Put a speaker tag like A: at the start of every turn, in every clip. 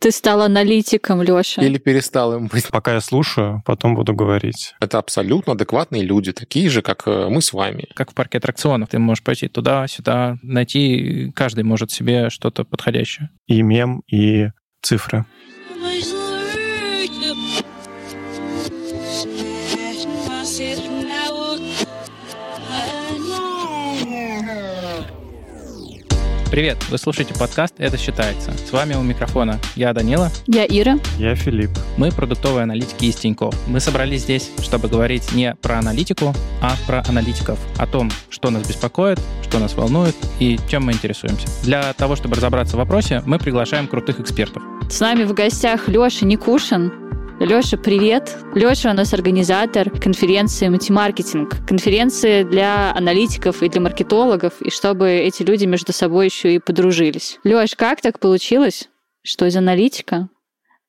A: Ты стал аналитиком, Лёша.
B: Или перестал им быть.
C: Пока я слушаю, потом буду говорить.
B: Это абсолютно адекватные люди, такие же, как э, мы с вами.
D: Как в парке аттракционов. Ты можешь пойти туда, сюда, найти. Каждый может себе что-то подходящее.
C: И мем, и цифры.
D: Привет, вы слушаете подкаст «Это считается». С вами у микрофона я Данила.
A: Я Ира.
C: Я Филипп.
D: Мы продуктовые аналитики из Тинькофф. Мы собрались здесь, чтобы говорить не про аналитику, а про аналитиков. О том, что нас беспокоит, что нас волнует и чем мы интересуемся. Для того, чтобы разобраться в вопросе, мы приглашаем крутых экспертов.
A: С нами в гостях Леша Никушин, Леша, привет. Леша у нас организатор конференции «Мультимаркетинг». Конференции для аналитиков и для маркетологов, и чтобы эти люди между собой еще и подружились. Леш, как так получилось, что из аналитика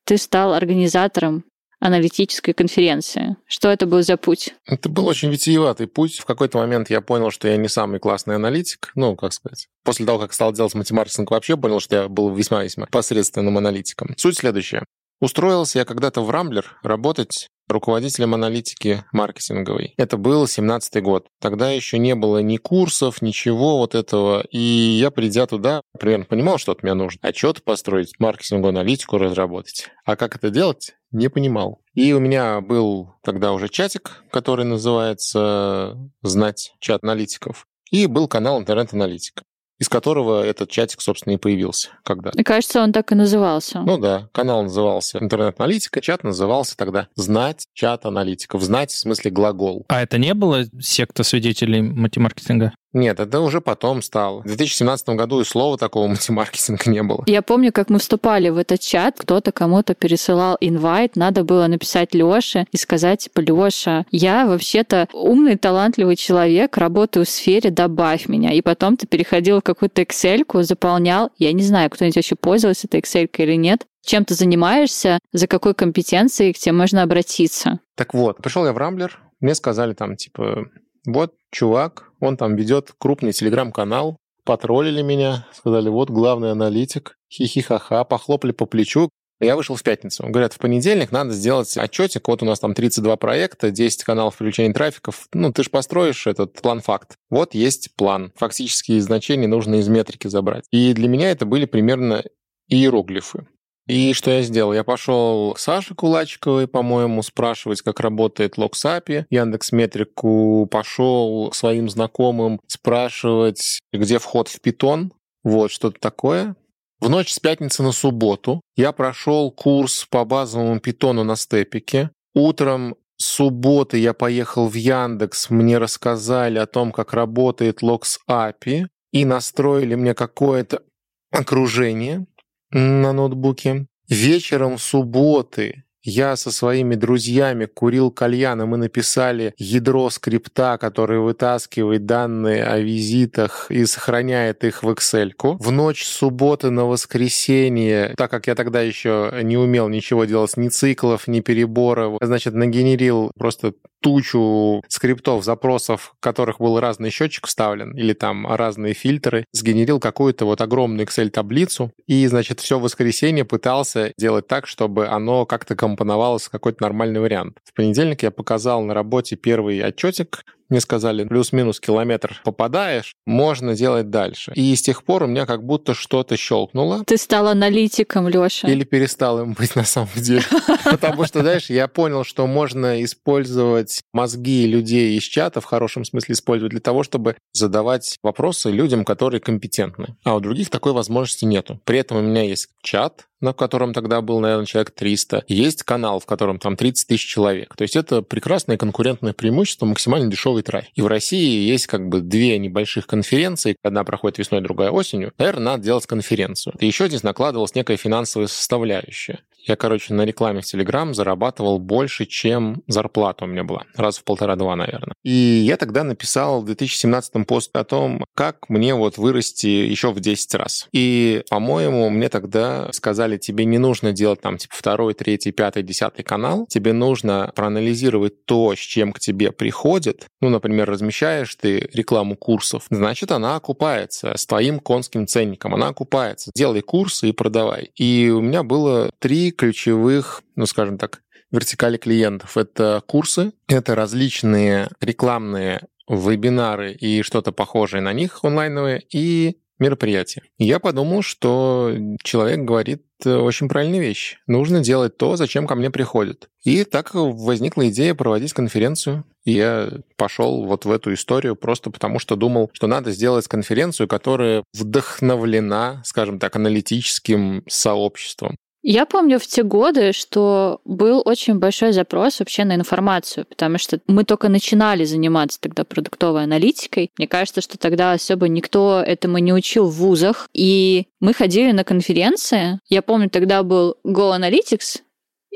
A: ты стал организатором аналитической конференции. Что это был за путь?
B: Это был очень витиеватый путь. В какой-то момент я понял, что я не самый классный аналитик. Ну, как сказать. После того, как стал делать математикинг, вообще понял, что я был весьма-весьма посредственным аналитиком. Суть следующая. Устроился я когда-то в Рамблер работать руководителем аналитики маркетинговой. Это был 17 год. Тогда еще не было ни курсов, ничего вот этого. И я, придя туда, примерно понимал, что от меня нужно. Отчет построить, маркетинговую аналитику разработать. А как это делать, не понимал. И у меня был тогда уже чатик, который называется «Знать чат аналитиков». И был канал интернет-аналитика из которого этот чатик, собственно, и появился когда.
A: Мне кажется, он так и назывался.
B: Ну да, канал назывался интернет-аналитика, чат назывался тогда «Знать чат аналитиков». «Знать» в смысле глагол.
D: А это не было секта свидетелей матемаркетинга?
B: Нет, это уже потом стало. В 2017 году и слова такого мультимаркетинга не было.
A: Я помню, как мы вступали в этот чат, кто-то кому-то пересылал инвайт, надо было написать Лёше и сказать, типа, Лёша, я вообще-то умный, талантливый человек, работаю в сфере, добавь меня. И потом ты переходил в какую-то excel заполнял, я не знаю, кто-нибудь вообще пользовался этой excel или нет, чем ты занимаешься, за какой компетенцией к тебе можно обратиться.
B: Так вот, пришел я в Рамблер, мне сказали там, типа, вот чувак, он там ведет крупный телеграм-канал, потроллили меня, сказали, вот главный аналитик, хихи-ха-ха, похлопали по плечу. Я вышел в пятницу. Говорят, в понедельник надо сделать отчетик. Вот у нас там 32 проекта, 10 каналов привлечения трафиков. Ну, ты же построишь этот план-факт. Вот есть план. Фактические значения нужно из метрики забрать. И для меня это были примерно иероглифы. И что я сделал? Я пошел к Саше Кулачковой, по-моему, спрашивать, как работает Локсапи. Яндекс Метрику пошел своим знакомым спрашивать, где вход в питон. Вот, что-то такое. В ночь с пятницы на субботу я прошел курс по базовому питону на степике. Утром субботы я поехал в Яндекс, мне рассказали о том, как работает Локс API, и настроили мне какое-то окружение на ноутбуке. Вечером субботы я со своими друзьями курил кальян, и мы написали ядро скрипта, который вытаскивает данные о визитах и сохраняет их в Excel. -ку. В ночь субботы на воскресенье, так как я тогда еще не умел ничего делать, ни циклов, ни переборов, значит, нагенерил просто тучу скриптов, запросов, в которых был разный счетчик вставлен, или там разные фильтры, сгенерил какую-то вот огромную Excel-таблицу, и, значит, все воскресенье пытался делать так, чтобы оно как-то компоновалось в какой-то нормальный вариант. В понедельник я показал на работе первый отчетик, мне сказали, плюс-минус километр попадаешь, можно делать дальше. И с тех пор у меня как будто что-то щелкнуло.
A: Ты стал аналитиком, Леша.
B: Или перестал им быть на самом деле. Потому что, знаешь, я понял, что можно использовать мозги людей из чата, в хорошем смысле использовать, для того, чтобы задавать вопросы людям, которые компетентны. А у других такой возможности нету. При этом у меня есть чат, на котором тогда был, наверное, человек 300. Есть канал, в котором там 30 тысяч человек. То есть это прекрасное конкурентное преимущество, максимально дешевый трафик. И в России есть как бы две небольших конференции. Одна проходит весной, другая осенью. Наверное, надо делать конференцию. И еще здесь накладывалась некая финансовая составляющая. Я, короче, на рекламе в Телеграм зарабатывал больше, чем зарплата у меня была. Раз в полтора-два, наверное. И я тогда написал в 2017 пост о том, как мне вот вырасти еще в 10 раз. И, по-моему, мне тогда сказали, тебе не нужно делать там типа второй, третий, пятый, десятый канал. Тебе нужно проанализировать то, с чем к тебе приходит. Ну, например, размещаешь ты рекламу курсов, значит, она окупается с твоим конским ценником. Она окупается. Делай курсы и продавай. И у меня было три ключевых, ну, скажем так, вертикали клиентов. Это курсы, это различные рекламные вебинары и что-то похожее на них онлайновые, и мероприятия. Я подумал, что человек говорит очень правильные вещи. Нужно делать то, зачем ко мне приходят. И так возникла идея проводить конференцию. И я пошел вот в эту историю просто потому, что думал, что надо сделать конференцию, которая вдохновлена, скажем так, аналитическим сообществом.
A: Я помню в те годы, что был очень большой запрос вообще на информацию, потому что мы только начинали заниматься тогда продуктовой аналитикой. Мне кажется, что тогда особо никто этому не учил в вузах. И мы ходили на конференции. Я помню, тогда был Go Analytics,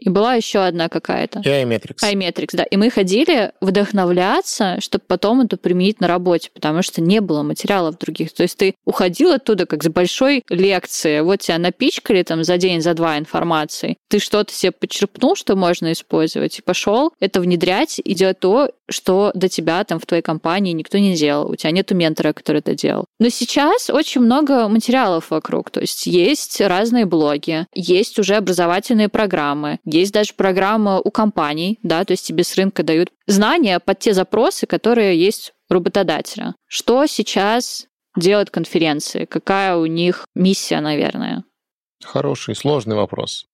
A: и была еще одна какая-то.
B: И iMetrics.
A: iMetrics, да. И мы ходили вдохновляться, чтобы потом это применить на работе, потому что не было материалов других. То есть ты уходил оттуда как с большой лекции. Вот тебя напичкали там за день, за два информации. Ты что-то себе почерпнул, что можно использовать, и пошел это внедрять и делать то, что до тебя там в твоей компании никто не делал. У тебя нету ментора, который это делал. Но сейчас очень много материалов вокруг. То есть есть разные блоги, есть уже образовательные программы, есть даже программа у компаний, да, то есть тебе с рынка дают знания под те запросы, которые есть у работодателя. Что сейчас делают конференции? Какая у них миссия, наверное?
B: Хороший, сложный вопрос.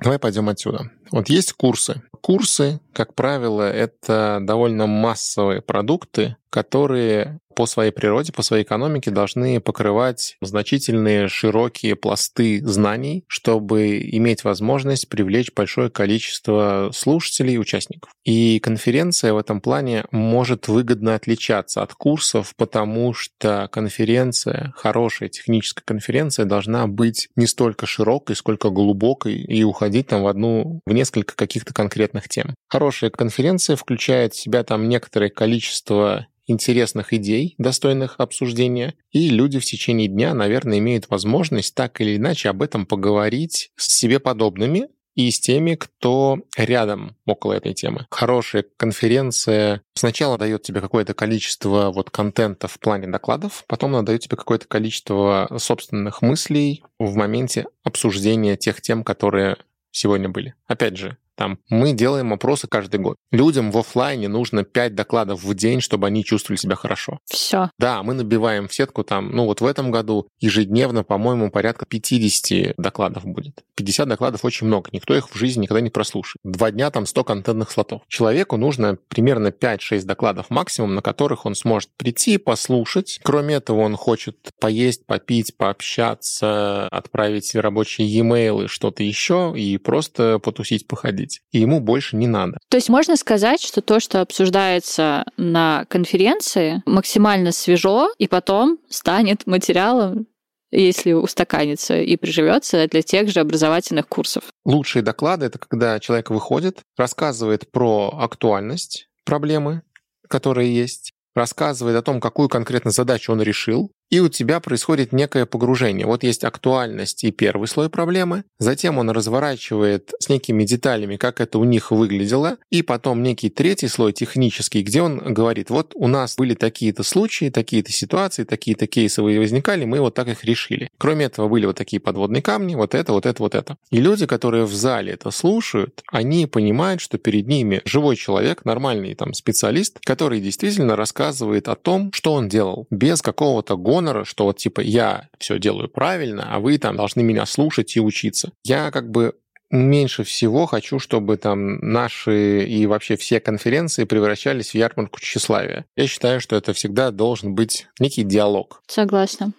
B: Давай пойдем отсюда. Вот есть курсы. Курсы, как правило, это довольно массовые продукты, которые по своей природе, по своей экономике должны покрывать значительные широкие пласты знаний, чтобы иметь возможность привлечь большое количество слушателей и участников. И конференция в этом плане может выгодно отличаться от курсов, потому что конференция, хорошая техническая конференция должна быть не столько широкой, сколько глубокой и уходить там в одну, в несколько каких-то конкретных тем. Хорошая конференция включает в себя там некоторое количество интересных идей, достойных обсуждения, и люди в течение дня, наверное, имеют возможность так или иначе об этом поговорить с себе подобными, и с теми, кто рядом около этой темы. Хорошая конференция сначала дает тебе какое-то количество вот контента в плане докладов, потом она дает тебе какое-то количество собственных мыслей в моменте обсуждения тех тем, которые сегодня были. Опять же, там, мы делаем опросы каждый год. Людям в офлайне нужно 5 докладов в день, чтобы они чувствовали себя хорошо.
A: Все.
B: Да, мы набиваем в сетку там, ну вот в этом году ежедневно, по-моему, порядка 50 докладов будет. 50 докладов очень много, никто их в жизни никогда не прослушает. Два дня там 100 контентных слотов. Человеку нужно примерно 5-6 докладов максимум, на которых он сможет прийти, послушать. Кроме этого, он хочет поесть, попить, пообщаться, отправить рабочие e-mail, что-то еще, и просто потусить, походить видеть, и ему больше не надо.
A: То есть можно сказать, что то, что обсуждается на конференции, максимально свежо, и потом станет материалом если устаканится и приживется для тех же образовательных курсов.
B: Лучшие доклады — это когда человек выходит, рассказывает про актуальность проблемы, которые есть, рассказывает о том, какую конкретно задачу он решил, и у тебя происходит некое погружение. Вот есть актуальность и первый слой проблемы, затем он разворачивает с некими деталями, как это у них выглядело, и потом некий третий слой технический, где он говорит, вот у нас были такие-то случаи, такие-то ситуации, такие-то кейсы возникали, мы вот так их решили. Кроме этого были вот такие подводные камни, вот это, вот это, вот это. И люди, которые в зале это слушают, они понимают, что перед ними живой человек, нормальный там специалист, который действительно рассказывает о том, что он делал, без какого-то гонора гонора, что вот типа я все делаю правильно, а вы там должны меня слушать и учиться. Я как бы меньше всего хочу, чтобы там наши и вообще все конференции превращались в ярмарку тщеславия. Я считаю, что это всегда должен быть некий диалог.
A: Согласна.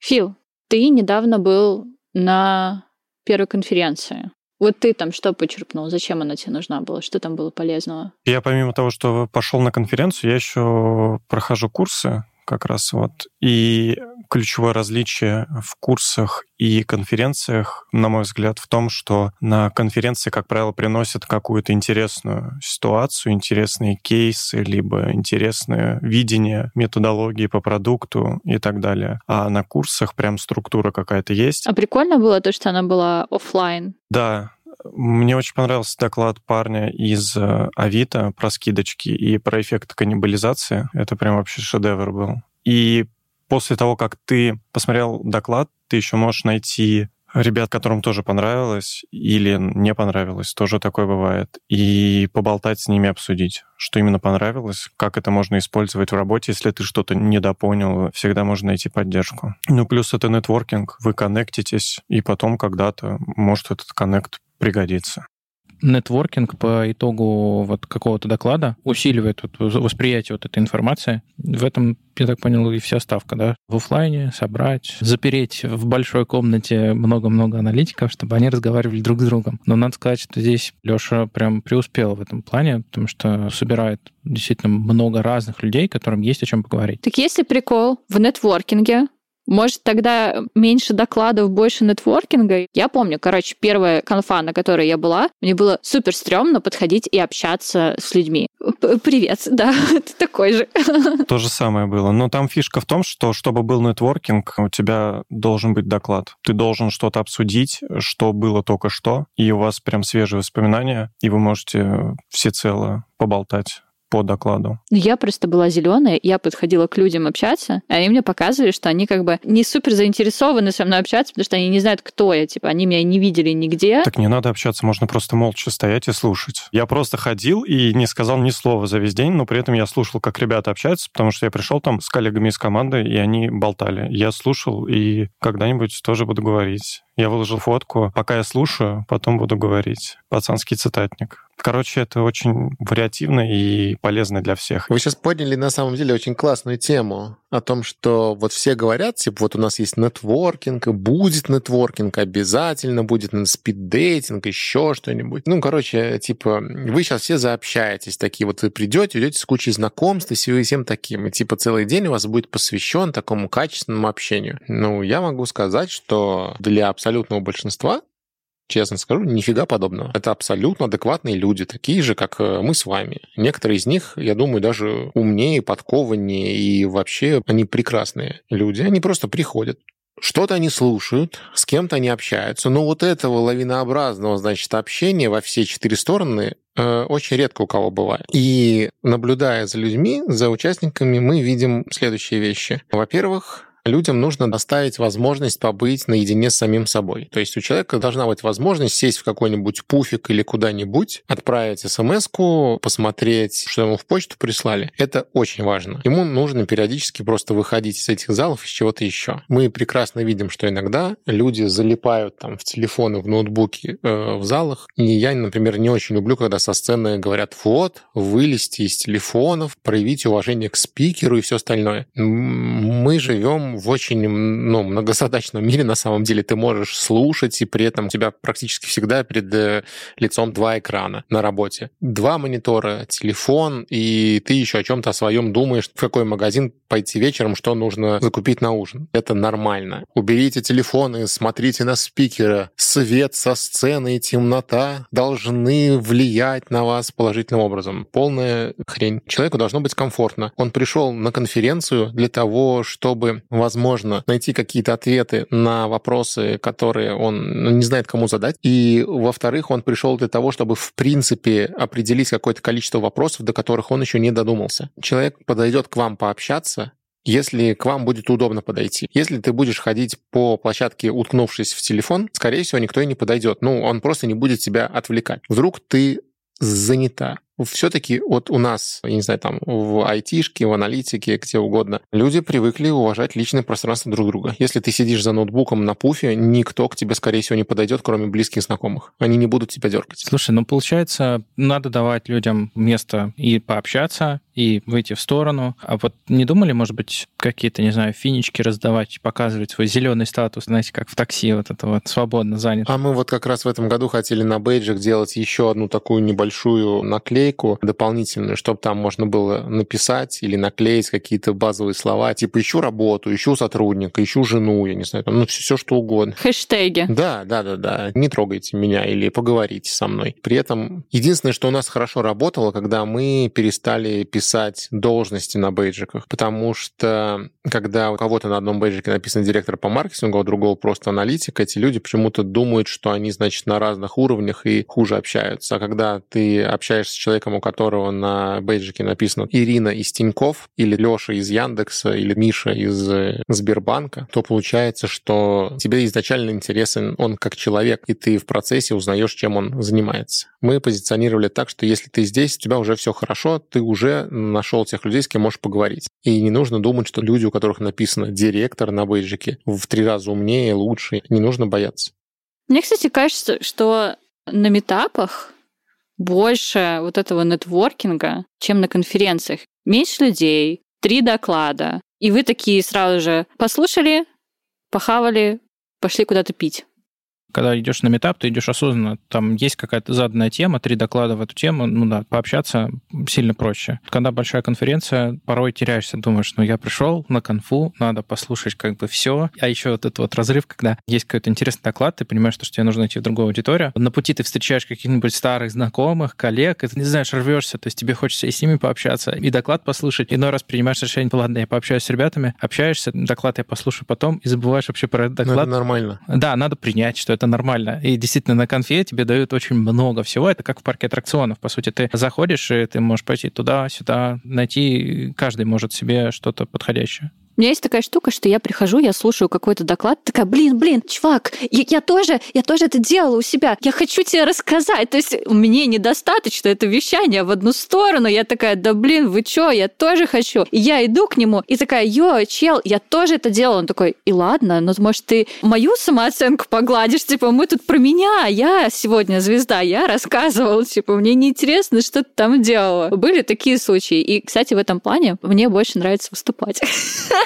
A: Фил, ты недавно был на первой конференции. Вот ты там что почерпнул? Зачем она тебе нужна была? Что там было полезного?
C: Я помимо того, что пошел на конференцию, я еще прохожу курсы как раз вот. И ключевое различие в курсах и конференциях, на мой взгляд, в том, что на конференции, как правило, приносят какую-то интересную ситуацию, интересные кейсы, либо интересное видение методологии по продукту и так далее. А на курсах прям структура какая-то есть.
A: А прикольно было то, что она была офлайн.
C: Да, мне очень понравился доклад парня из э, Авито про скидочки и про эффект каннибализации. Это прям вообще шедевр был. И после того, как ты посмотрел доклад, ты еще можешь найти ребят, которым тоже понравилось или не понравилось, тоже такое бывает, и поболтать с ними, обсудить, что именно понравилось, как это можно использовать в работе, если ты что-то недопонял, всегда можно найти поддержку. Ну, плюс это нетворкинг, вы коннектитесь, и потом когда-то может этот коннект пригодиться
D: нетворкинг по итогу вот какого-то доклада усиливает вот восприятие вот этой информации. В этом, я так понял, и вся ставка, да? В офлайне собрать, запереть в большой комнате много-много аналитиков, чтобы они разговаривали друг с другом. Но надо сказать, что здесь Леша прям преуспел в этом плане, потому что собирает действительно много разных людей, которым есть о чем поговорить.
A: Так если прикол в нетворкинге, может, тогда меньше докладов, больше нетворкинга? Я помню, короче, первая конфа, на которой я была, мне было супер стрёмно подходить и общаться с людьми. Привет, да, ты такой же.
C: То же самое было. Но там фишка в том, что чтобы был нетворкинг, у тебя должен быть доклад. Ты должен что-то обсудить, что было только что, и у вас прям свежие воспоминания, и вы можете всецело поболтать по докладу?
A: Я просто была зеленая, я подходила к людям общаться, и они мне показывали, что они как бы не супер заинтересованы со мной общаться, потому что они не знают, кто я, типа, они меня не видели нигде.
C: Так не надо общаться, можно просто молча стоять и слушать. Я просто ходил и не сказал ни слова за весь день, но при этом я слушал, как ребята общаются, потому что я пришел там с коллегами из команды, и они болтали. Я слушал, и когда-нибудь тоже буду говорить. Я выложил фотку. Пока я слушаю, потом буду говорить. Пацанский цитатник. Короче, это очень вариативно и полезно для всех.
B: Вы сейчас подняли на самом деле очень классную тему о том, что вот все говорят, типа, вот у нас есть нетворкинг, будет нетворкинг, обязательно будет спиддейтинг, еще что-нибудь. Ну, короче, типа, вы сейчас все заобщаетесь, такие вот вы придете, идете с кучей знакомств и всем таким, и типа целый день у вас будет посвящен такому качественному общению. Ну, я могу сказать, что для абсолютного большинства честно скажу, нифига подобного. Это абсолютно адекватные люди, такие же, как э, мы с вами. Некоторые из них, я думаю, даже умнее, подкованнее, и вообще они прекрасные люди. Они просто приходят, что-то они слушают, с кем-то они общаются, но вот этого лавинообразного, значит, общения во все четыре стороны э, очень редко у кого бывает. И наблюдая за людьми, за участниками, мы видим следующие вещи. Во-первых, людям нужно оставить возможность побыть наедине с самим собой. То есть у человека должна быть возможность сесть в какой-нибудь пуфик или куда-нибудь, отправить смс посмотреть, что ему в почту прислали. Это очень важно. Ему нужно периодически просто выходить из этих залов из чего-то еще. Мы прекрасно видим, что иногда люди залипают там в телефоны, в ноутбуки э, в залах. И я, например, не очень люблю, когда со сцены говорят, вот, вылезти из телефонов, проявить уважение к спикеру и все остальное. Мы живем в очень ну, многозадачном мире на самом деле ты можешь слушать, и при этом у тебя практически всегда перед э, лицом два экрана на работе. Два монитора, телефон, и ты еще о чем-то о своем думаешь, в какой магазин пойти вечером, что нужно закупить на ужин. Это нормально. Уберите телефоны, смотрите на спикера. Свет со сцены и темнота должны влиять на вас положительным образом. Полная хрень. Человеку должно быть комфортно. Он пришел на конференцию для того, чтобы возможно, найти какие-то ответы на вопросы, которые он ну, не знает, кому задать. И, во-вторых, он пришел для того, чтобы, в принципе, определить какое-то количество вопросов, до которых он еще не додумался. Человек подойдет к вам пообщаться, если к вам будет удобно подойти. Если ты будешь ходить по площадке, уткнувшись в телефон, скорее всего, никто и не подойдет. Ну, он просто не будет тебя отвлекать. Вдруг ты занята все-таки вот у нас, я не знаю, там в айтишке, в аналитике, где угодно, люди привыкли уважать личное пространство друг друга. Если ты сидишь за ноутбуком на пуфе, никто к тебе, скорее всего, не подойдет, кроме близких знакомых. Они не будут тебя дергать.
D: Слушай, ну получается, надо давать людям место и пообщаться, и выйти в сторону. А вот не думали, может быть, какие-то, не знаю, финички раздавать, показывать свой зеленый статус, знаете, как в такси вот это вот свободно занят?
B: А мы вот как раз в этом году хотели на бейджах делать еще одну такую небольшую наклейку, библиотеку дополнительную, чтобы там можно было написать или наклеить какие-то базовые слова, типа ищу работу, ищу сотрудника, ищу жену, я не знаю, там, ну все, все что угодно.
A: Хэштеги.
B: Да, да, да, да. Не трогайте меня или поговорите со мной. При этом единственное, что у нас хорошо работало, когда мы перестали писать должности на бейджиках, потому что когда у кого-то на одном бейджике написано директор по маркетингу, а у другого просто аналитик, эти люди почему-то думают, что они, значит, на разных уровнях и хуже общаются. А когда ты общаешься с человеком, у которого на бейджике написано Ирина из Тиньков, или Леша из Яндекса, или Миша из э, Сбербанка, то получается, что тебе изначально интересен он как человек, и ты в процессе узнаешь, чем он занимается. Мы позиционировали так, что если ты здесь, у тебя уже все хорошо, ты уже нашел тех людей, с кем можешь поговорить. И не нужно думать, что люди, у которых написано директор на бейджике, в три раза умнее, лучше. Не нужно бояться.
A: Мне, кстати, кажется, что на метапах больше вот этого нетворкинга, чем на конференциях. Меньше людей, три доклада. И вы такие сразу же послушали, похавали, пошли куда-то пить
D: когда идешь на метап, ты идешь осознанно. Там есть какая-то заданная тема, три доклада в эту тему, ну да, пообщаться сильно проще. Когда большая конференция, порой теряешься, думаешь, ну я пришел на конфу, надо послушать как бы все. А еще вот этот вот разрыв, когда есть какой-то интересный доклад, ты понимаешь, что тебе нужно идти в другую аудиторию. На пути ты встречаешь каких-нибудь старых знакомых, коллег, и ты не знаешь, рвешься, то есть тебе хочется и с ними пообщаться, и доклад послушать. Иной раз принимаешь решение, ладно, я пообщаюсь с ребятами, общаешься, доклад я послушаю потом, и забываешь вообще про этот доклад.
B: Но это нормально.
D: Да, надо принять, что это это нормально. И действительно, на конфе тебе дают очень много всего. Это как в парке аттракционов. По сути, ты заходишь, и ты можешь пойти туда, сюда, найти. Каждый может себе что-то подходящее.
A: У меня есть такая штука, что я прихожу, я слушаю какой-то доклад, такая, блин, блин, чувак, я, я тоже, я тоже это делала у себя, я хочу тебе рассказать. То есть мне недостаточно это вещание в одну сторону. Я такая, да блин, вы чё, я тоже хочу. И я иду к нему и такая, йо, чел, я тоже это делала. Он такой, и ладно, но может ты мою самооценку погладишь, типа, мы тут про меня, я сегодня звезда, я рассказывал, типа, мне неинтересно, что ты там делала. Были такие случаи. И, кстати, в этом плане мне больше нравится выступать.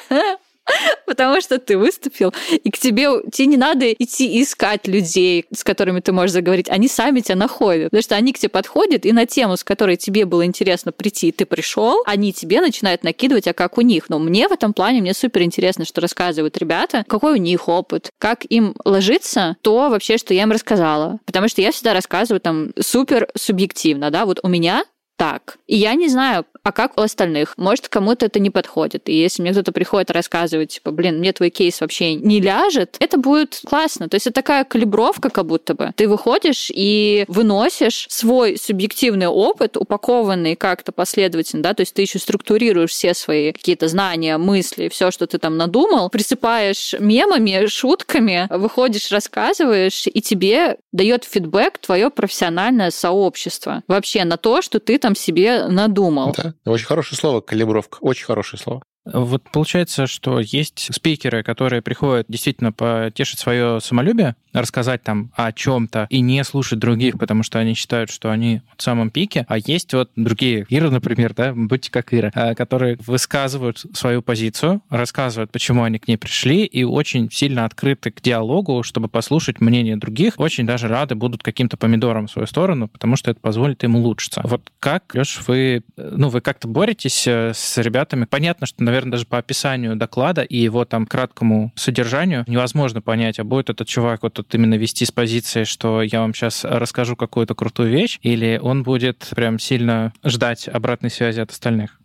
A: Потому что ты выступил, и к тебе, тебе не надо идти искать людей, с которыми ты можешь заговорить. Они сами тебя находят. Потому что они к тебе подходят, и на тему, с которой тебе было интересно прийти, ты пришел, они тебе начинают накидывать, а как у них. Но мне в этом плане, мне супер интересно, что рассказывают ребята, какой у них опыт, как им ложится то вообще, что я им рассказала. Потому что я всегда рассказываю там супер субъективно, да, вот у меня так. И я не знаю, а как у остальных? Может, кому-то это не подходит. И если мне кто-то приходит рассказывать, типа, блин, мне твой кейс вообще не ляжет, это будет классно. То есть это такая калибровка как будто бы. Ты выходишь и выносишь свой субъективный опыт, упакованный как-то последовательно, да, то есть ты еще структурируешь все свои какие-то знания, мысли, все, что ты там надумал, присыпаешь мемами, шутками, выходишь, рассказываешь, и тебе дает фидбэк твое профессиональное сообщество вообще на то, что ты там себе надумал.
B: Да. Очень хорошее слово, калибровка. Очень хорошее слово.
D: Вот получается, что есть спикеры, которые приходят действительно потешить свое самолюбие, рассказать там о чем-то и не слушать других, потому что они считают, что они в самом пике, а есть вот другие, Ира, например, да, будьте как Ира, а, которые высказывают свою позицию, рассказывают, почему они к ней пришли, и очень сильно открыты к диалогу, чтобы послушать мнение других, очень даже рады будут каким-то помидорам в свою сторону, потому что это позволит им улучшиться. Вот как, Леш, вы, ну, вы как-то боретесь э, с ребятами? Понятно, что, наверное, даже по описанию доклада и его там краткому содержанию невозможно понять, а будет этот чувак вот тут именно вести с позиции, что я вам сейчас расскажу какую-то крутую вещь, или он будет прям сильно ждать обратной связи от остальных?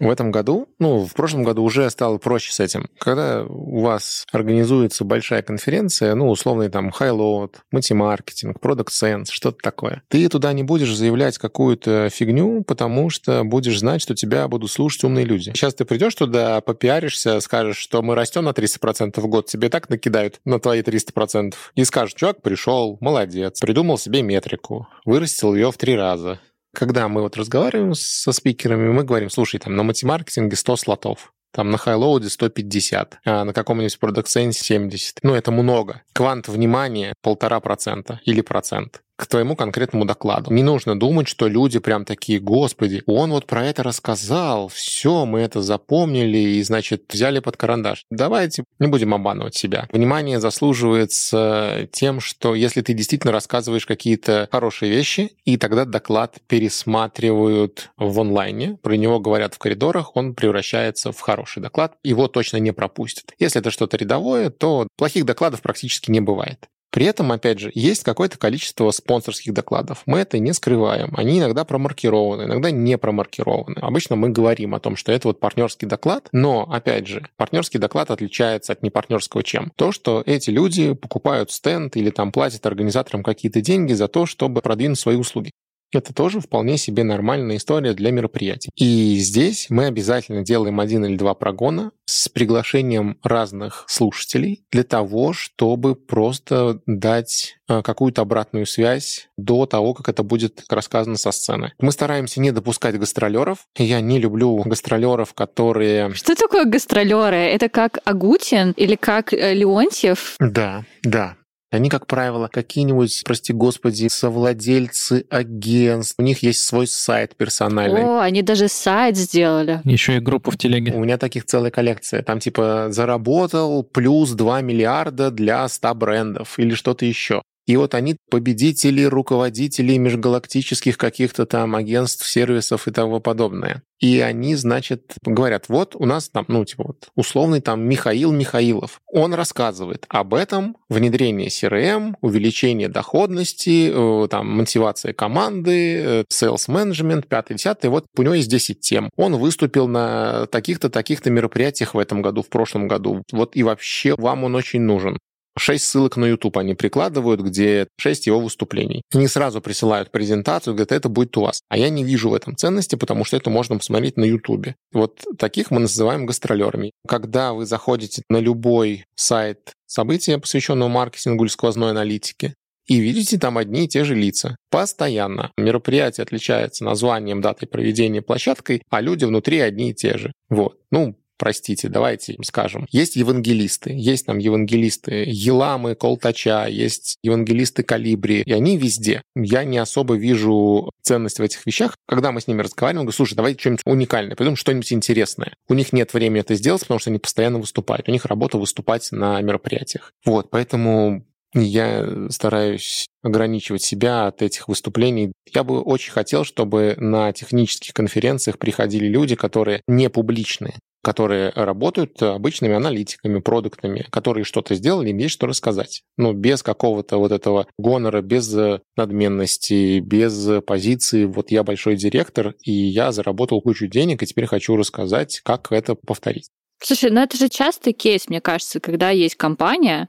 B: В этом году, ну, в прошлом году уже стало проще с этим. Когда у вас организуется большая конференция, ну, условный там Highload, мультимаркетинг, Product Sense, что-то такое, ты туда не будешь заявлять какую-то фигню, потому что будешь знать, что тебя будут слушать умные люди. Сейчас ты придешь туда, попиаришься, скажешь, что мы растем на 300% в год, тебе так накидают на твои 300%, и скажешь, чувак пришел, молодец, придумал себе метрику, вырастил ее в три раза, когда мы вот разговариваем со спикерами, мы говорим, слушай, там на мультимаркетинге 100 слотов, там на хайлоуде 150, а на каком-нибудь Product Sense 70. Ну, это много. Квант внимания полтора процента или процент. К твоему конкретному докладу. Не нужно думать, что люди прям такие, господи, он вот про это рассказал, все, мы это запомнили и, значит, взяли под карандаш. Давайте не будем обманывать себя. Внимание заслуживается тем, что если ты действительно рассказываешь какие-то хорошие вещи, и тогда доклад пересматривают в онлайне, про него говорят в коридорах, он превращается в хороший доклад, его точно не пропустят. Если это что-то рядовое, то плохих докладов практически не бывает. При этом, опять же, есть какое-то количество спонсорских докладов. Мы это не скрываем. Они иногда промаркированы, иногда не промаркированы. Обычно мы говорим о том, что это вот партнерский доклад, но, опять же, партнерский доклад отличается от непартнерского чем? То, что эти люди покупают стенд или там платят организаторам какие-то деньги за то, чтобы продвинуть свои услуги это тоже вполне себе нормальная история для мероприятий. И здесь мы обязательно делаем один или два прогона с приглашением разных слушателей для того, чтобы просто дать э, какую-то обратную связь до того, как это будет рассказано со сцены. Мы стараемся не допускать гастролеров. Я не люблю гастролеров, которые...
A: Что такое гастролеры? Это как Агутин или как э, Леонтьев?
B: Да, да. Они, как правило, какие-нибудь, прости господи, совладельцы агентств. У них есть свой сайт персональный.
A: О, они даже сайт сделали.
D: Еще и группу в телеге.
B: У меня таких целая коллекция. Там типа заработал плюс 2 миллиарда для 100 брендов или что-то еще. И вот они победители, руководители межгалактических каких-то там агентств, сервисов и тому подобное. И они, значит, говорят, вот у нас там, ну, типа вот условный там Михаил Михаилов. Он рассказывает об этом, внедрение CRM, увеличение доходности, э, там, мотивация команды, э, sales management, пятый, десятый. Вот у него есть 10 тем. Он выступил на таких-то, таких-то мероприятиях в этом году, в прошлом году. Вот и вообще вам он очень нужен. Шесть ссылок на YouTube они прикладывают, где шесть его выступлений. Они сразу присылают презентацию, говорят, это будет у вас. А я не вижу в этом ценности, потому что это можно посмотреть на YouTube. Вот таких мы называем гастролерами. Когда вы заходите на любой сайт события, посвященного маркетингу или сквозной аналитике, и видите там одни и те же лица. Постоянно. Мероприятие отличается названием, датой проведения, площадкой, а люди внутри одни и те же. Вот. Ну, простите, давайте скажем. Есть евангелисты, есть там евангелисты Еламы, Колтача, есть евангелисты Калибри, и они везде. Я не особо вижу ценность в этих вещах. Когда мы с ними разговариваем, говорю, слушай, давайте что-нибудь уникальное, придумаем что-нибудь интересное. У них нет времени это сделать, потому что они постоянно выступают. У них работа выступать на мероприятиях. Вот, поэтому я стараюсь ограничивать себя от этих выступлений. Я бы очень хотел, чтобы на технических конференциях приходили люди, которые не публичные которые работают обычными аналитиками, продуктами, которые что-то сделали, им есть что рассказать. Но без какого-то вот этого гонора, без надменности, без позиции «вот я большой директор, и я заработал кучу денег, и теперь хочу рассказать, как это повторить».
A: Слушай, ну это же частый кейс, мне кажется, когда есть компания,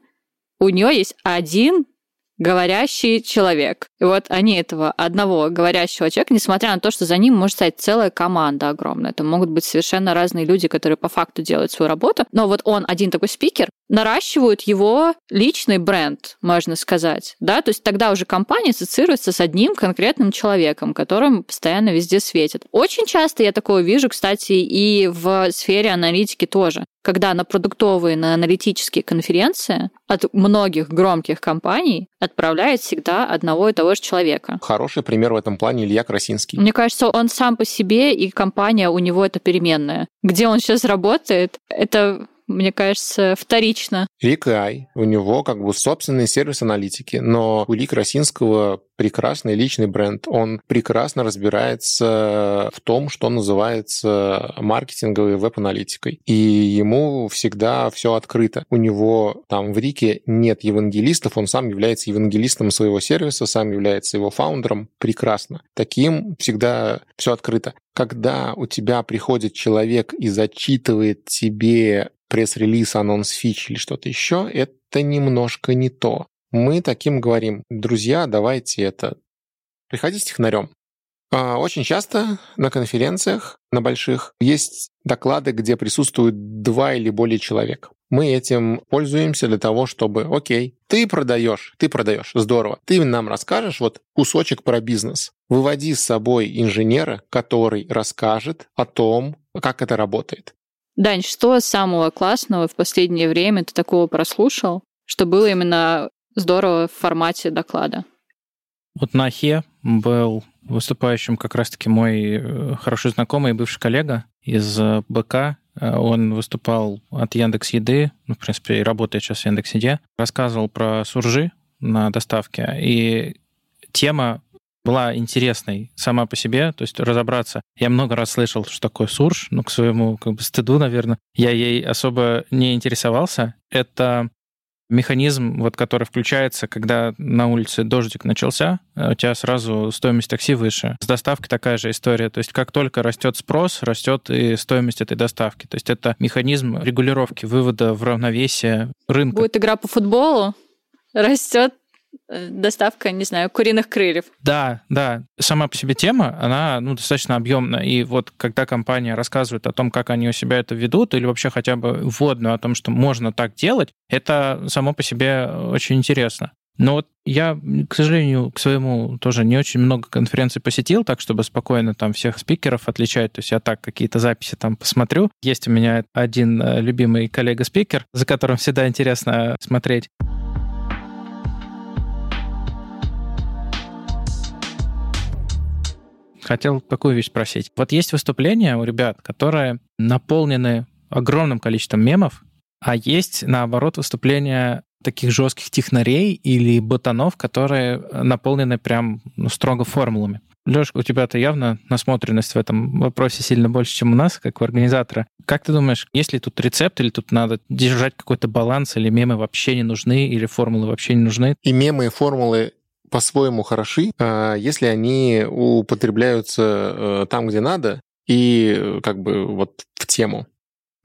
A: у нее есть один говорящий человек. И вот они этого одного говорящего человека, несмотря на то, что за ним может стоять целая команда огромная, это могут быть совершенно разные люди, которые по факту делают свою работу, но вот он один такой спикер, наращивают его личный бренд, можно сказать. Да? То есть тогда уже компания ассоциируется с одним конкретным человеком, которым постоянно везде светит. Очень часто я такое вижу, кстати, и в сфере аналитики тоже. Когда на продуктовые, на аналитические конференции от многих громких компаний отправляет всегда одного и того же человека.
B: Хороший пример в этом плане Илья Красинский.
A: Мне кажется, он сам по себе, и компания у него это переменная. Где он сейчас работает, это мне кажется, вторично.
B: Рик Ай, у него как бы собственный сервис аналитики, но у Ли Красинского прекрасный личный бренд. Он прекрасно разбирается в том, что называется маркетинговой веб-аналитикой. И ему всегда все открыто. У него там в Рике нет евангелистов, он сам является евангелистом своего сервиса, сам является его фаундером. Прекрасно. Таким всегда все открыто. Когда у тебя приходит человек и зачитывает тебе пресс-релиз, анонс фич или что-то еще, это немножко не то. Мы таким говорим, друзья, давайте это, приходите технарем. А, очень часто на конференциях, на больших, есть доклады, где присутствуют два или более человек. Мы этим пользуемся для того, чтобы, окей, ты продаешь, ты продаешь, здорово. Ты нам расскажешь вот кусочек про бизнес. Выводи с собой инженера, который расскажет о том, как это работает.
A: Дань, что самого классного в последнее время ты такого прослушал, что было именно здорово в формате доклада?
D: Вот на Ахе был выступающим как раз-таки мой э, хороший знакомый и бывший коллега из э, БК. Э, он выступал от Яндекс Еды, ну, в принципе, и работает сейчас в Яндекс Еде. Рассказывал про суржи на доставке. И тема была интересной сама по себе, то есть разобраться. Я много раз слышал, что такое сурж, но к своему как бы, стыду, наверное, я ей особо не интересовался. Это механизм, вот, который включается, когда на улице дождик начался, а у тебя сразу стоимость такси выше. С доставкой такая же история. То есть как только растет спрос, растет и стоимость этой доставки. То есть это механизм регулировки, вывода в равновесие рынка.
A: Будет игра по футболу, растет доставка, не знаю, куриных крыльев.
D: Да, да. Сама по себе тема, она ну, достаточно объемная. И вот когда компания рассказывает о том, как они у себя это ведут, или вообще хотя бы вводную о том, что можно так делать, это само по себе очень интересно. Но вот я, к сожалению, к своему тоже не очень много конференций посетил, так чтобы спокойно там всех спикеров отличать. То есть я так какие-то записи там посмотрю. Есть у меня один э, любимый коллега-спикер, за которым всегда интересно смотреть. Хотел такую вещь спросить. Вот есть выступления у ребят, которые наполнены огромным количеством мемов, а есть, наоборот, выступления таких жестких технарей или ботанов, которые наполнены прям ну, строго формулами. Леш, у тебя-то явно насмотренность в этом вопросе сильно больше, чем у нас, как у организатора. Как ты думаешь, есть ли тут рецепт, или тут надо держать какой-то баланс, или мемы вообще не нужны, или формулы вообще не нужны?
B: И мемы, и формулы по-своему хороши, а, если они употребляются э, там, где надо, и э, как бы вот в тему.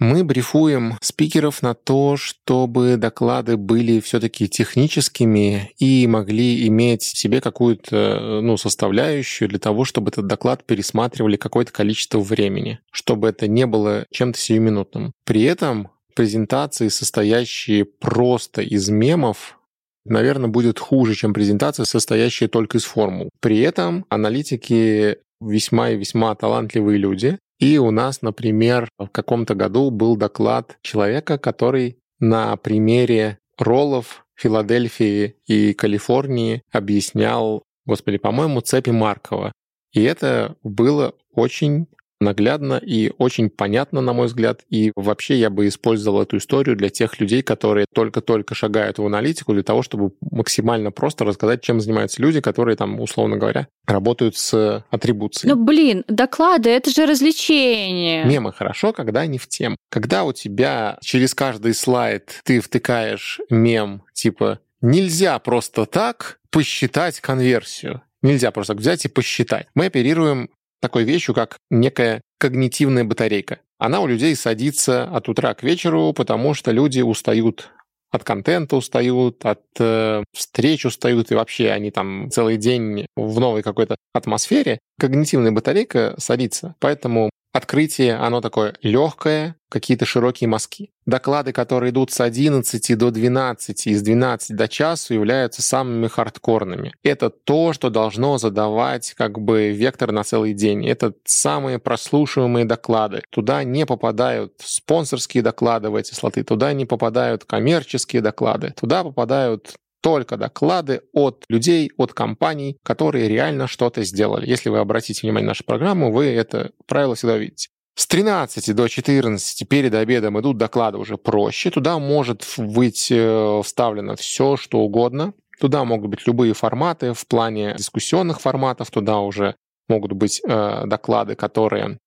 B: Мы брифуем спикеров на то, чтобы доклады были все-таки техническими и могли иметь в себе какую-то ну, составляющую для того, чтобы этот доклад пересматривали какое-то количество времени, чтобы это не было чем-то сиюминутным. При этом презентации, состоящие просто из мемов, наверное, будет хуже, чем презентация, состоящая только из формул. При этом аналитики весьма и весьма талантливые люди. И у нас, например, в каком-то году был доклад человека, который на примере роллов Филадельфии и Калифорнии объяснял, господи, по-моему, цепи Маркова. И это было очень наглядно и очень понятно, на мой взгляд. И вообще я бы использовал эту историю для тех людей, которые только-только шагают в аналитику, для того, чтобы максимально просто рассказать, чем занимаются люди, которые там, условно говоря, работают с атрибуцией.
A: Ну, блин, доклады — это же развлечение.
B: Мемы хорошо, когда они в тем. Когда у тебя через каждый слайд ты втыкаешь мем типа «нельзя просто так посчитать конверсию», Нельзя просто взять и посчитать. Мы оперируем такой вещью, как некая когнитивная батарейка. Она у людей садится от утра к вечеру, потому что люди устают от контента устают, от э, встреч устают, и вообще они там целый день в новой какой-то атмосфере. Когнитивная батарейка садится. Поэтому Открытие, оно такое легкое, какие-то широкие мазки. Доклады, которые идут с 11 до 12 и с 12 до часу, являются самыми хардкорными. Это то, что должно задавать как бы вектор на целый день. Это самые прослушиваемые доклады. Туда не попадают спонсорские доклады в эти слоты, туда не попадают коммерческие доклады, туда попадают только доклады от людей, от компаний, которые реально что-то сделали. Если вы обратите внимание на нашу программу, вы это правило всегда увидите. С 13 до 14 перед обедом идут доклады уже проще. Туда может быть э, вставлено все, что угодно. Туда могут быть любые форматы в плане дискуссионных форматов. Туда уже могут быть э, доклады, которые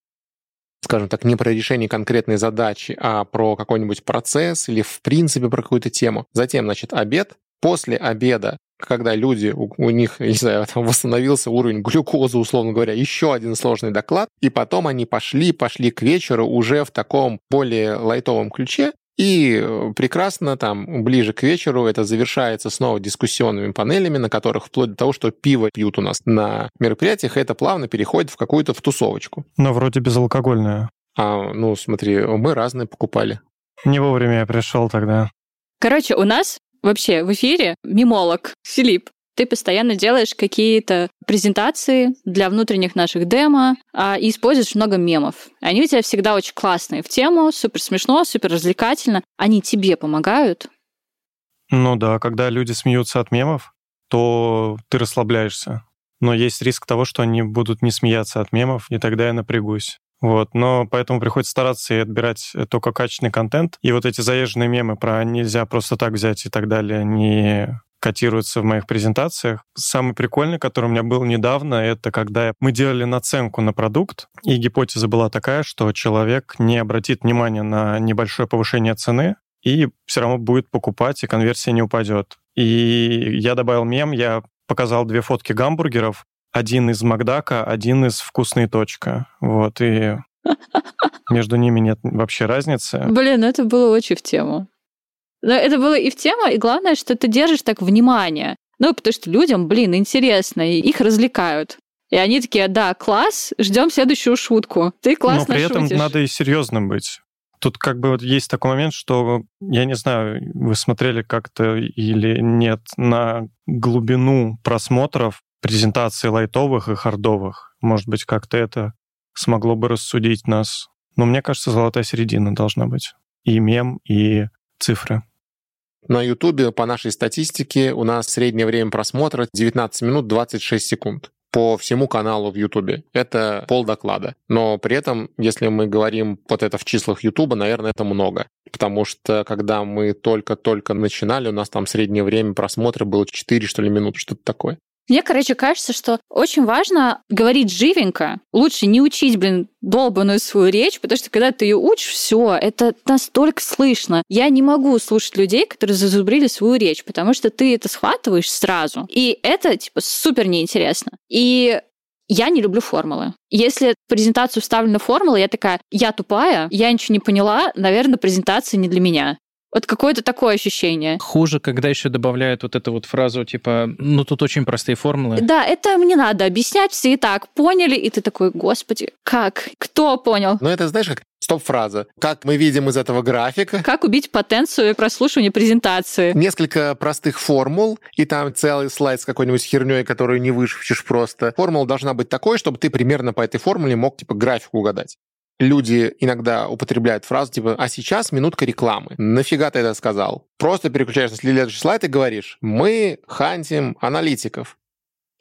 B: скажем так, не про решение конкретной задачи, а про какой-нибудь процесс или в принципе про какую-то тему. Затем, значит, обед, после обеда, когда люди, у, у них, не знаю, там восстановился уровень глюкозы, условно говоря, еще один сложный доклад, и потом они пошли, пошли к вечеру уже в таком более лайтовом ключе, и э, прекрасно там ближе к вечеру это завершается снова дискуссионными панелями, на которых вплоть до того, что пиво пьют у нас на мероприятиях, это плавно переходит в какую-то в тусовочку.
C: Но вроде безалкогольная.
B: А, ну смотри, мы разные покупали.
C: Не вовремя я пришел тогда.
A: Короче, у нас вообще в эфире мимолог Филипп. Ты постоянно делаешь какие-то презентации для внутренних наших демо а, и используешь много мемов. Они у тебя всегда очень классные в тему, супер смешно, супер развлекательно. Они тебе помогают?
C: Ну да, когда люди смеются от мемов, то ты расслабляешься. Но есть риск того, что они будут не смеяться от мемов, и тогда я напрягусь. Вот, но поэтому приходится стараться и отбирать только качественный контент. И вот эти заезженные мемы про нельзя просто так взять и так далее, не котируются в моих презентациях. Самый прикольный, который у меня был недавно, это когда мы делали наценку на продукт, и гипотеза была такая, что человек не обратит внимания на небольшое повышение цены, и все равно будет покупать, и конверсия не упадет. И я добавил мем, я показал две фотки гамбургеров, один из Макдака, один из «Вкусный точка». Вот, и между ними нет вообще разницы.
A: Блин, ну это было очень в тему. Но это было и в тему, и главное, что ты держишь так внимание. Ну, потому что людям, блин, интересно, и их развлекают. И они такие, да, класс, ждем следующую шутку. Ты классно
C: Но при
A: шутишь.
C: этом надо и серьезным быть. Тут как бы вот есть такой момент, что, я не знаю, вы смотрели как-то или нет на глубину просмотров презентаций лайтовых и хардовых. Может быть, как-то это смогло бы рассудить нас. Но мне кажется, золотая середина должна быть. И мем, и цифры.
B: На Ютубе по нашей статистике у нас среднее время просмотра 19 минут 26 секунд по всему каналу в Ютубе. Это пол доклада. Но при этом, если мы говорим вот это в числах Ютуба, наверное, это много. Потому что когда мы только-только начинали, у нас там среднее время просмотра было 4, что ли, минуты, что-то такое.
A: Мне, короче, кажется, что очень важно говорить живенько. Лучше не учить, блин, долбанную свою речь, потому что когда ты ее учишь, все, это настолько слышно. Я не могу слушать людей, которые зазубрили свою речь, потому что ты это схватываешь сразу. И это, типа, супер неинтересно. И я не люблю формулы. Если в презентацию вставлена формула, я такая, я тупая, я ничего не поняла, наверное, презентация не для меня. Вот какое-то такое ощущение.
D: Хуже, когда еще добавляют вот эту вот фразу, типа, ну тут очень простые формулы.
A: Да, это мне надо объяснять, все и так поняли, и ты такой, господи, как? Кто понял?
B: Ну это, знаешь, как стоп-фраза. Как мы видим из этого графика,
A: Как убить потенцию прослушивания презентации?
B: несколько простых формул, и там целый слайд с какой-нибудь херней, которую не вышивчишь просто. Формула должна быть такой, чтобы ты примерно по этой формуле мог типа график угадать. Люди иногда употребляют фразу типа «а сейчас минутка рекламы». Нафига ты это сказал? Просто переключаешь на следующий слайд и говоришь «мы хантим аналитиков».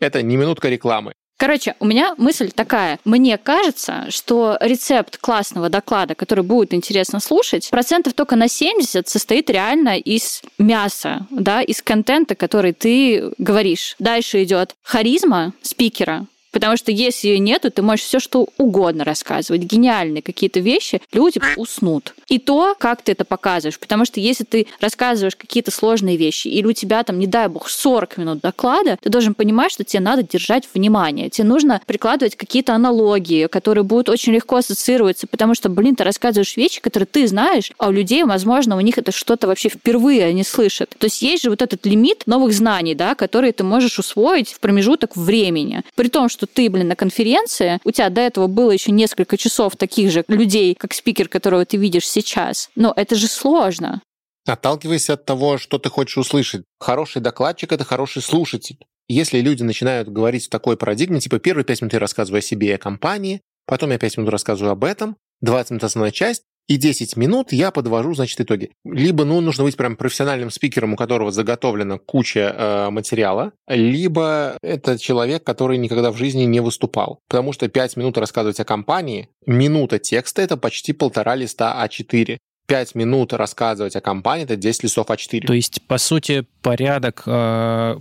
B: Это не минутка рекламы.
A: Короче, у меня мысль такая. Мне кажется, что рецепт классного доклада, который будет интересно слушать, процентов только на 70 состоит реально из мяса, да, из контента, который ты говоришь. Дальше идет харизма спикера, Потому что если ее нету, ты можешь все что угодно рассказывать, гениальные какие-то вещи, люди уснут. И то, как ты это показываешь. Потому что если ты рассказываешь какие-то сложные вещи, или у тебя там, не дай бог, 40 минут доклада, ты должен понимать, что тебе надо держать внимание. Тебе нужно прикладывать какие-то аналогии, которые будут очень легко ассоциироваться, потому что, блин, ты рассказываешь вещи, которые ты знаешь, а у людей, возможно, у них это что-то вообще впервые они слышат. То есть есть же вот этот лимит новых знаний, да, которые ты можешь усвоить в промежуток времени. При том, что ты, блин, на конференции, у тебя до этого было еще несколько часов таких же людей, как спикер, которого ты видишь сейчас. Но это же сложно.
B: Отталкивайся от того, что ты хочешь услышать. Хороший докладчик — это хороший слушатель. Если люди начинают говорить в такой парадигме, типа первые пять минут я рассказываю о себе и о компании, потом я пять минут рассказываю об этом, 20 минут основная часть, и 10 минут я подвожу, значит, итоги. Либо, ну, нужно быть прям профессиональным спикером, у которого заготовлена куча э, материала, либо это человек, который никогда в жизни не выступал. Потому что 5 минут рассказывать о компании, минута текста — это почти полтора листа А4. 5 минут рассказывать о компании — это 10 листов А4.
D: То есть, по сути, порядок э,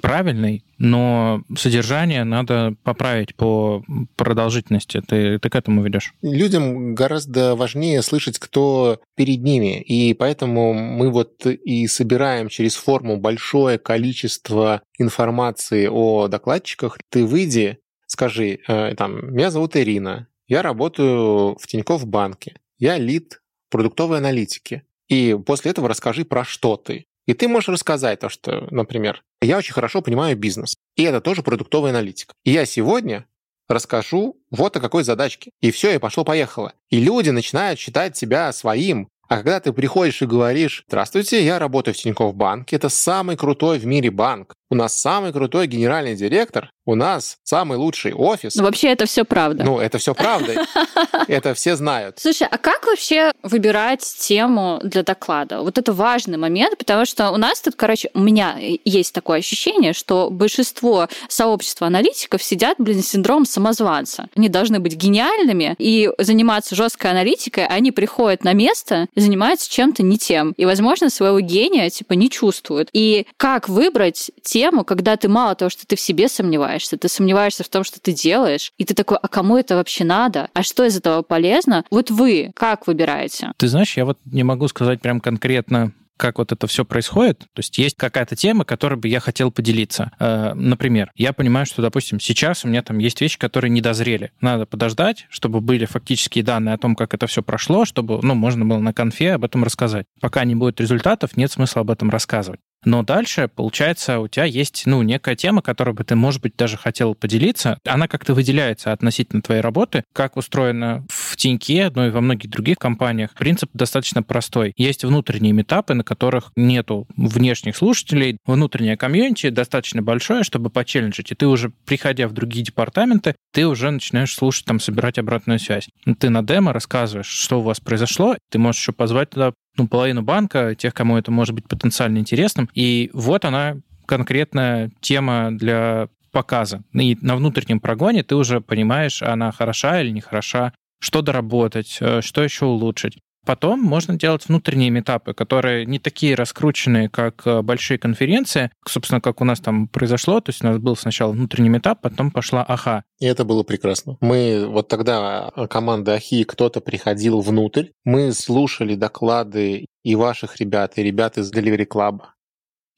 D: правильный, но содержание надо поправить по продолжительности. Ты, ты к этому ведешь?
B: Людям гораздо важнее слышать, кто перед ними. И поэтому мы вот и собираем через форму большое количество информации о докладчиках. Ты выйди, скажи, э, там, меня зовут Ирина, я работаю в Тинькофф банке, я лид продуктовой аналитики. И после этого расскажи, про что ты. И ты можешь рассказать то, что, например, я очень хорошо понимаю бизнес, и это тоже продуктовый аналитик. И я сегодня расскажу вот о какой задачке. И все, и пошло-поехало. И люди начинают считать тебя своим. А когда ты приходишь и говоришь, здравствуйте, я работаю в Тинькофф банке, это самый крутой в мире банк. У нас самый крутой генеральный директор, у нас самый лучший офис.
A: Ну, вообще это все правда.
B: Ну, это все правда. Это все знают.
A: Слушай, а как вообще выбирать тему для доклада? Вот это важный момент, потому что у нас тут, короче, у меня есть такое ощущение, что большинство сообщества аналитиков сидят, блин, с синдромом самозванца. Они должны быть гениальными и заниматься жесткой аналитикой, а они приходят на место и занимаются чем-то не тем. И, возможно, своего гения, типа, не чувствуют. И как выбрать тему, когда ты мало того, что ты в себе сомневаешься, ты сомневаешься в том, что ты делаешь, и ты такой, а кому это вообще надо? А что из этого полезно? Вот вы как выбираете?
D: Ты знаешь, я вот не могу сказать прям конкретно, как вот это все происходит. То есть есть какая-то тема, которой бы я хотел поделиться. Э, например, я понимаю, что, допустим, сейчас у меня там есть вещи, которые не дозрели. Надо подождать, чтобы были фактические данные о том, как это все прошло, чтобы, ну, можно было на конфе об этом рассказать. Пока не будет результатов, нет смысла об этом рассказывать. Но дальше, получается, у тебя есть, ну, некая тема, которой бы ты, может быть, даже хотел поделиться. Она как-то выделяется относительно твоей работы, как устроена в Тиньке, ну и во многих других компаниях. Принцип достаточно простой. Есть внутренние метапы, на которых нету внешних слушателей. Внутреннее комьюнити достаточно большое, чтобы почелленджить. И ты уже, приходя в другие департаменты, ты уже начинаешь слушать, там, собирать обратную связь. Ты на демо рассказываешь, что у вас произошло. Ты можешь еще позвать туда ну, половину банка, тех, кому это может быть потенциально интересным. И вот она конкретная тема для показа. И на внутреннем прогоне ты уже понимаешь, она хороша или не хороша, что доработать, э, что еще улучшить. Потом можно делать внутренние метапы, которые не такие раскрученные, как э, большие конференции. Собственно, как у нас там произошло. То есть у нас был сначала внутренний метап, потом пошла АХА.
B: И это было прекрасно. Мы вот тогда э, команда АХИ, кто-то приходил внутрь. Мы слушали доклады и ваших ребят, и ребят из Delivery Club.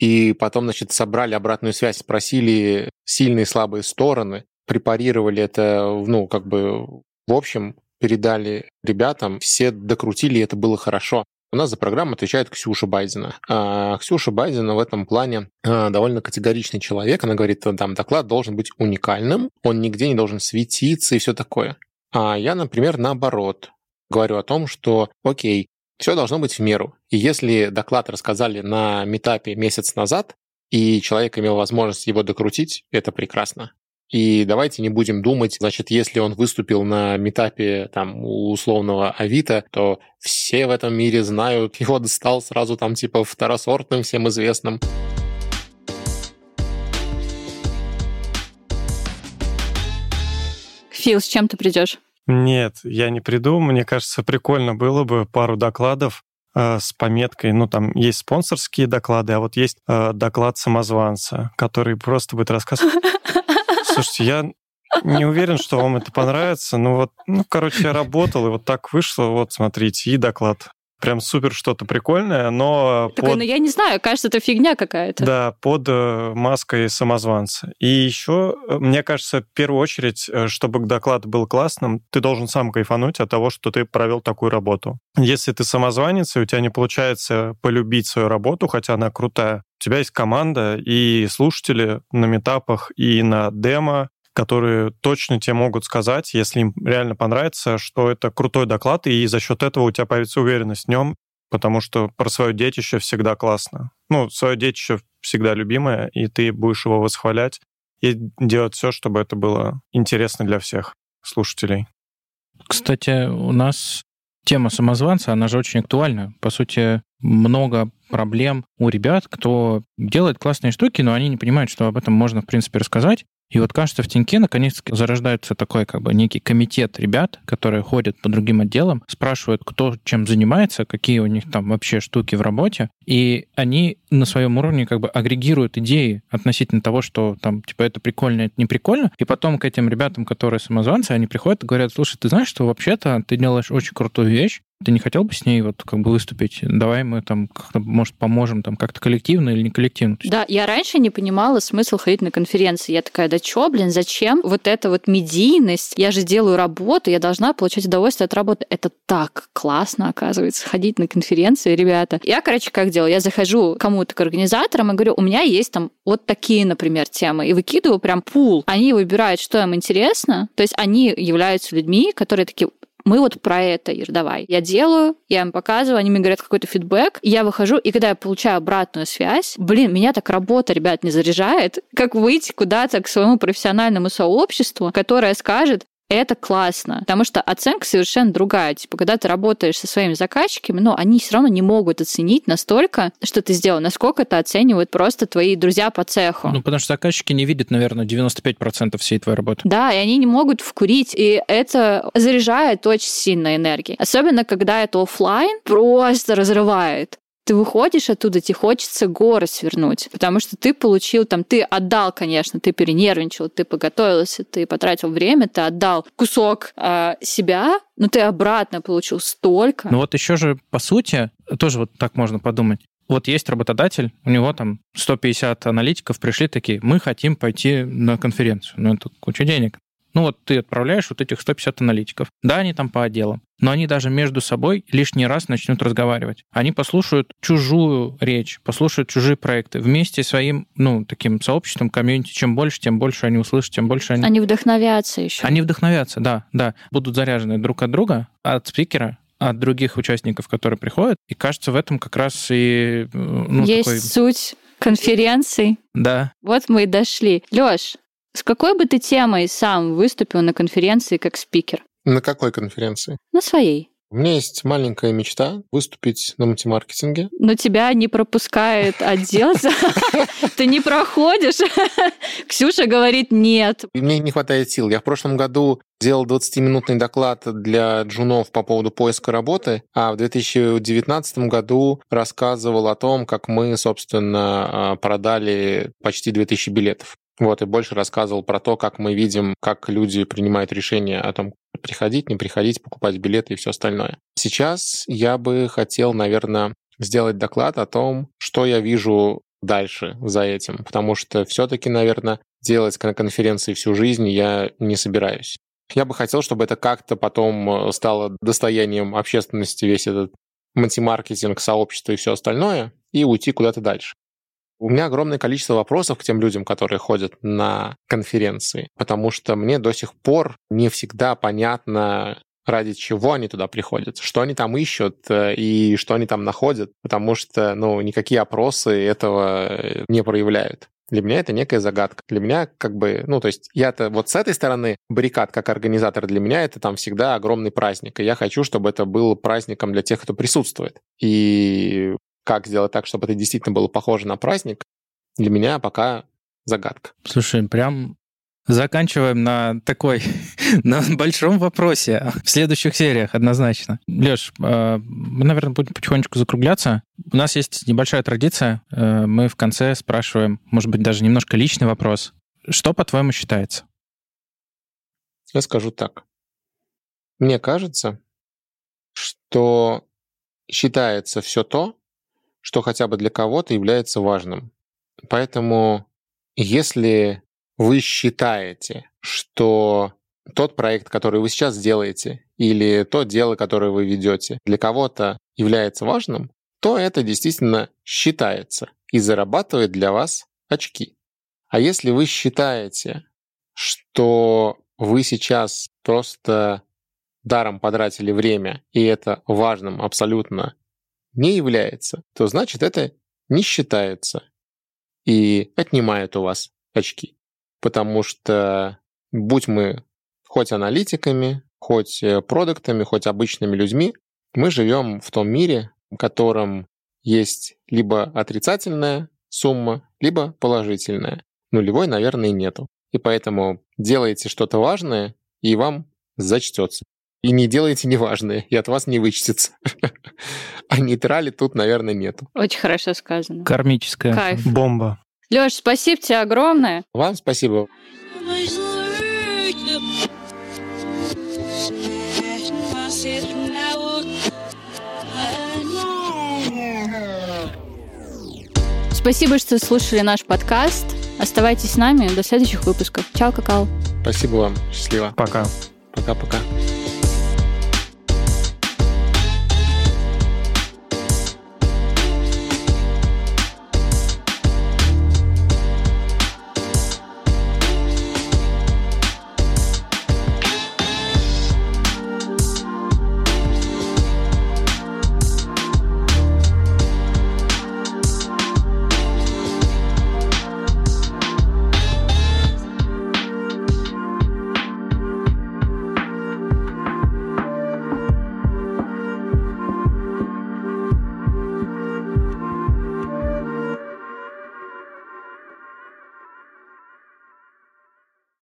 B: И потом, значит, собрали обратную связь, спросили сильные и слабые стороны, препарировали это, ну, как бы в общем, передали ребятам, все докрутили, и это было хорошо. У нас за программу отвечает Ксюша Байдена. А Ксюша Байдена в этом плане а, довольно категоричный человек. Она говорит, там доклад должен быть уникальным, он нигде не должен светиться и все такое. А я, например, наоборот, говорю о том, что окей, все должно быть в меру. И если доклад рассказали на метапе месяц назад, и человек имел возможность его докрутить, это прекрасно. И давайте не будем думать, значит, если он выступил на метапе там у условного Авито, то все в этом мире знают, его стал сразу там типа второсортным, всем известным.
A: Фил, с чем ты придешь?
C: Нет, я не приду. Мне кажется, прикольно было бы пару докладов э, с пометкой, ну, там есть спонсорские доклады, а вот есть э, доклад самозванца, который просто будет рассказывать Слушайте, я не уверен, что вам это понравится. Ну вот, ну, короче, я работал, и вот так вышло. Вот, смотрите, и доклад. Прям супер что-то прикольное, но...
A: Такое, под... ну я не знаю, кажется, это фигня какая-то.
C: Да, под э, маской самозванца. И еще, э, мне кажется, в первую очередь, э, чтобы доклад был классным, ты должен сам кайфануть от того, что ты провел такую работу. Если ты самозванец, и у тебя не получается полюбить свою работу, хотя она крутая, у тебя есть команда и слушатели на метапах и на демо, которые точно тебе могут сказать, если им реально понравится, что это крутой доклад, и за счет этого у тебя появится уверенность в нем, потому что про свое детище всегда классно. Ну, свое детище всегда любимое, и ты будешь его восхвалять и делать все, чтобы это было интересно для всех слушателей.
D: Кстати, у нас тема самозванца, она же очень актуальна. По сути, много проблем у ребят, кто делает классные штуки, но они не понимают, что об этом можно, в принципе, рассказать. И вот кажется, в Тиньке наконец-таки зарождается такой как бы некий комитет ребят, которые ходят по другим отделам, спрашивают, кто чем занимается, какие у них там вообще штуки в работе, и они на своем уровне как бы агрегируют идеи относительно того, что там, типа, это прикольно, это не прикольно, и потом к этим ребятам, которые самозванцы, они приходят и говорят, слушай, ты знаешь, что вообще-то ты делаешь очень крутую вещь, ты не хотел бы с ней вот как бы выступить? Давай мы там как-то, может, поможем там как-то коллективно или не коллективно?
A: Да, я раньше не понимала смысл ходить на конференции. Я такая, да чё, блин, зачем вот эта вот медийность? Я же делаю работу, я должна получать удовольствие от работы. Это так классно, оказывается, ходить на конференции, ребята. Я, короче, как делаю? Я захожу кому-то к организаторам и говорю, у меня есть там вот такие, например, темы, и выкидываю прям пул. Они выбирают, что им интересно, то есть они являются людьми, которые такие, мы вот про это, Ир, давай. Я делаю, я им показываю, они мне говорят какой-то фидбэк, я выхожу, и когда я получаю обратную связь, блин, меня так работа, ребят, не заряжает, как выйти куда-то к своему профессиональному сообществу, которое скажет, это классно, потому что оценка совершенно другая. Типа, когда ты работаешь со своими заказчиками, но они все равно не могут оценить настолько, что ты сделал, насколько это оценивают просто твои друзья по цеху.
D: Ну, потому что заказчики не видят, наверное, 95% всей твоей работы.
A: Да, и они не могут вкурить, и это заряжает очень сильно энергией. Особенно, когда это офлайн, просто разрывает ты выходишь оттуда, тебе хочется горы свернуть, потому что ты получил там, ты отдал, конечно, ты перенервничал, ты поготовился, ты потратил время, ты отдал кусок э, себя, но ты обратно получил столько.
D: Ну вот еще же, по сути, тоже вот так можно подумать. Вот есть работодатель, у него там 150 аналитиков пришли такие, мы хотим пойти на конференцию. Ну, это куча денег. Ну вот ты отправляешь вот этих 150 аналитиков. Да, они там по отделам, но они даже между собой лишний раз начнут разговаривать. Они послушают чужую речь, послушают чужие проекты. Вместе своим, ну, таким сообществом, комьюнити, чем больше, тем больше они услышат, тем больше они...
A: Они вдохновятся еще.
D: Они вдохновятся, да, да. Будут заряжены друг от друга, от спикера, от других участников, которые приходят. И кажется, в этом как раз и... Ну,
A: Есть
D: такой...
A: суть конференций.
D: Да.
A: Вот мы и дошли. Лёш, с какой бы ты темой сам выступил на конференции как спикер?
B: На какой конференции?
A: На своей.
B: У меня есть маленькая мечта выступить на мультимаркетинге.
A: Но тебя не пропускает отдел. Ты не проходишь. Ксюша говорит нет.
B: Мне не хватает сил. Я в прошлом году делал 20-минутный доклад для джунов по поводу поиска работы, а в 2019 году рассказывал о том, как мы, собственно, продали почти 2000 билетов. Вот, и больше рассказывал про то, как мы видим, как люди принимают решения о том, приходить, не приходить, покупать билеты и все остальное. Сейчас я бы хотел, наверное, сделать доклад о том, что я вижу дальше за этим, потому что все-таки, наверное, делать на конференции всю жизнь я не собираюсь. Я бы хотел, чтобы это как-то потом э, стало достоянием общественности, весь этот мультимаркетинг, сообщество и все остальное, и уйти куда-то дальше. У меня огромное количество вопросов к тем людям, которые ходят на конференции, потому что мне до сих пор не всегда понятно, ради чего они туда приходят, что они там ищут э, и что они там находят, потому что, ну, никакие опросы этого э, не проявляют. Для меня это некая загадка. Для меня как бы, ну, то есть я-то вот с этой стороны баррикад как организатор для меня это там всегда огромный праздник. И я хочу, чтобы это был праздником для тех, кто присутствует. И как сделать так, чтобы это действительно было похоже на праздник, для меня пока загадка.
D: Слушай, прям Заканчиваем на такой, на большом вопросе в следующих сериях однозначно. Леш, э, мы, наверное, будем потихонечку закругляться. У нас есть небольшая традиция. Э, мы в конце спрашиваем, может быть, даже немножко личный вопрос. Что, по-твоему, считается?
B: Я скажу так. Мне кажется, что считается все то, что хотя бы для кого-то является важным. Поэтому если вы считаете, что тот проект, который вы сейчас делаете, или то дело, которое вы ведете, для кого-то является важным, то это действительно считается и зарабатывает для вас очки. А если вы считаете, что вы сейчас просто даром потратили время, и это важным абсолютно не является, то значит это не считается и отнимает у вас очки. Потому что будь мы хоть аналитиками, хоть э, продуктами, хоть обычными людьми, мы живем в том мире, в котором есть либо отрицательная сумма, либо положительная. Нулевой, наверное, нету. И поэтому делайте что-то важное, и вам зачтется. И не делайте неважное, и от вас не вычтется. А нейтрали тут, наверное, нету.
A: Очень хорошо сказано.
D: Кармическая.
A: Кайф.
C: Бомба.
A: Леш, спасибо тебе огромное.
B: Вам спасибо.
A: Спасибо, что слушали наш подкаст. Оставайтесь с нами до следующих выпусков. Чао, какао.
B: Спасибо вам. Счастливо.
C: Пока.
B: Пока-пока.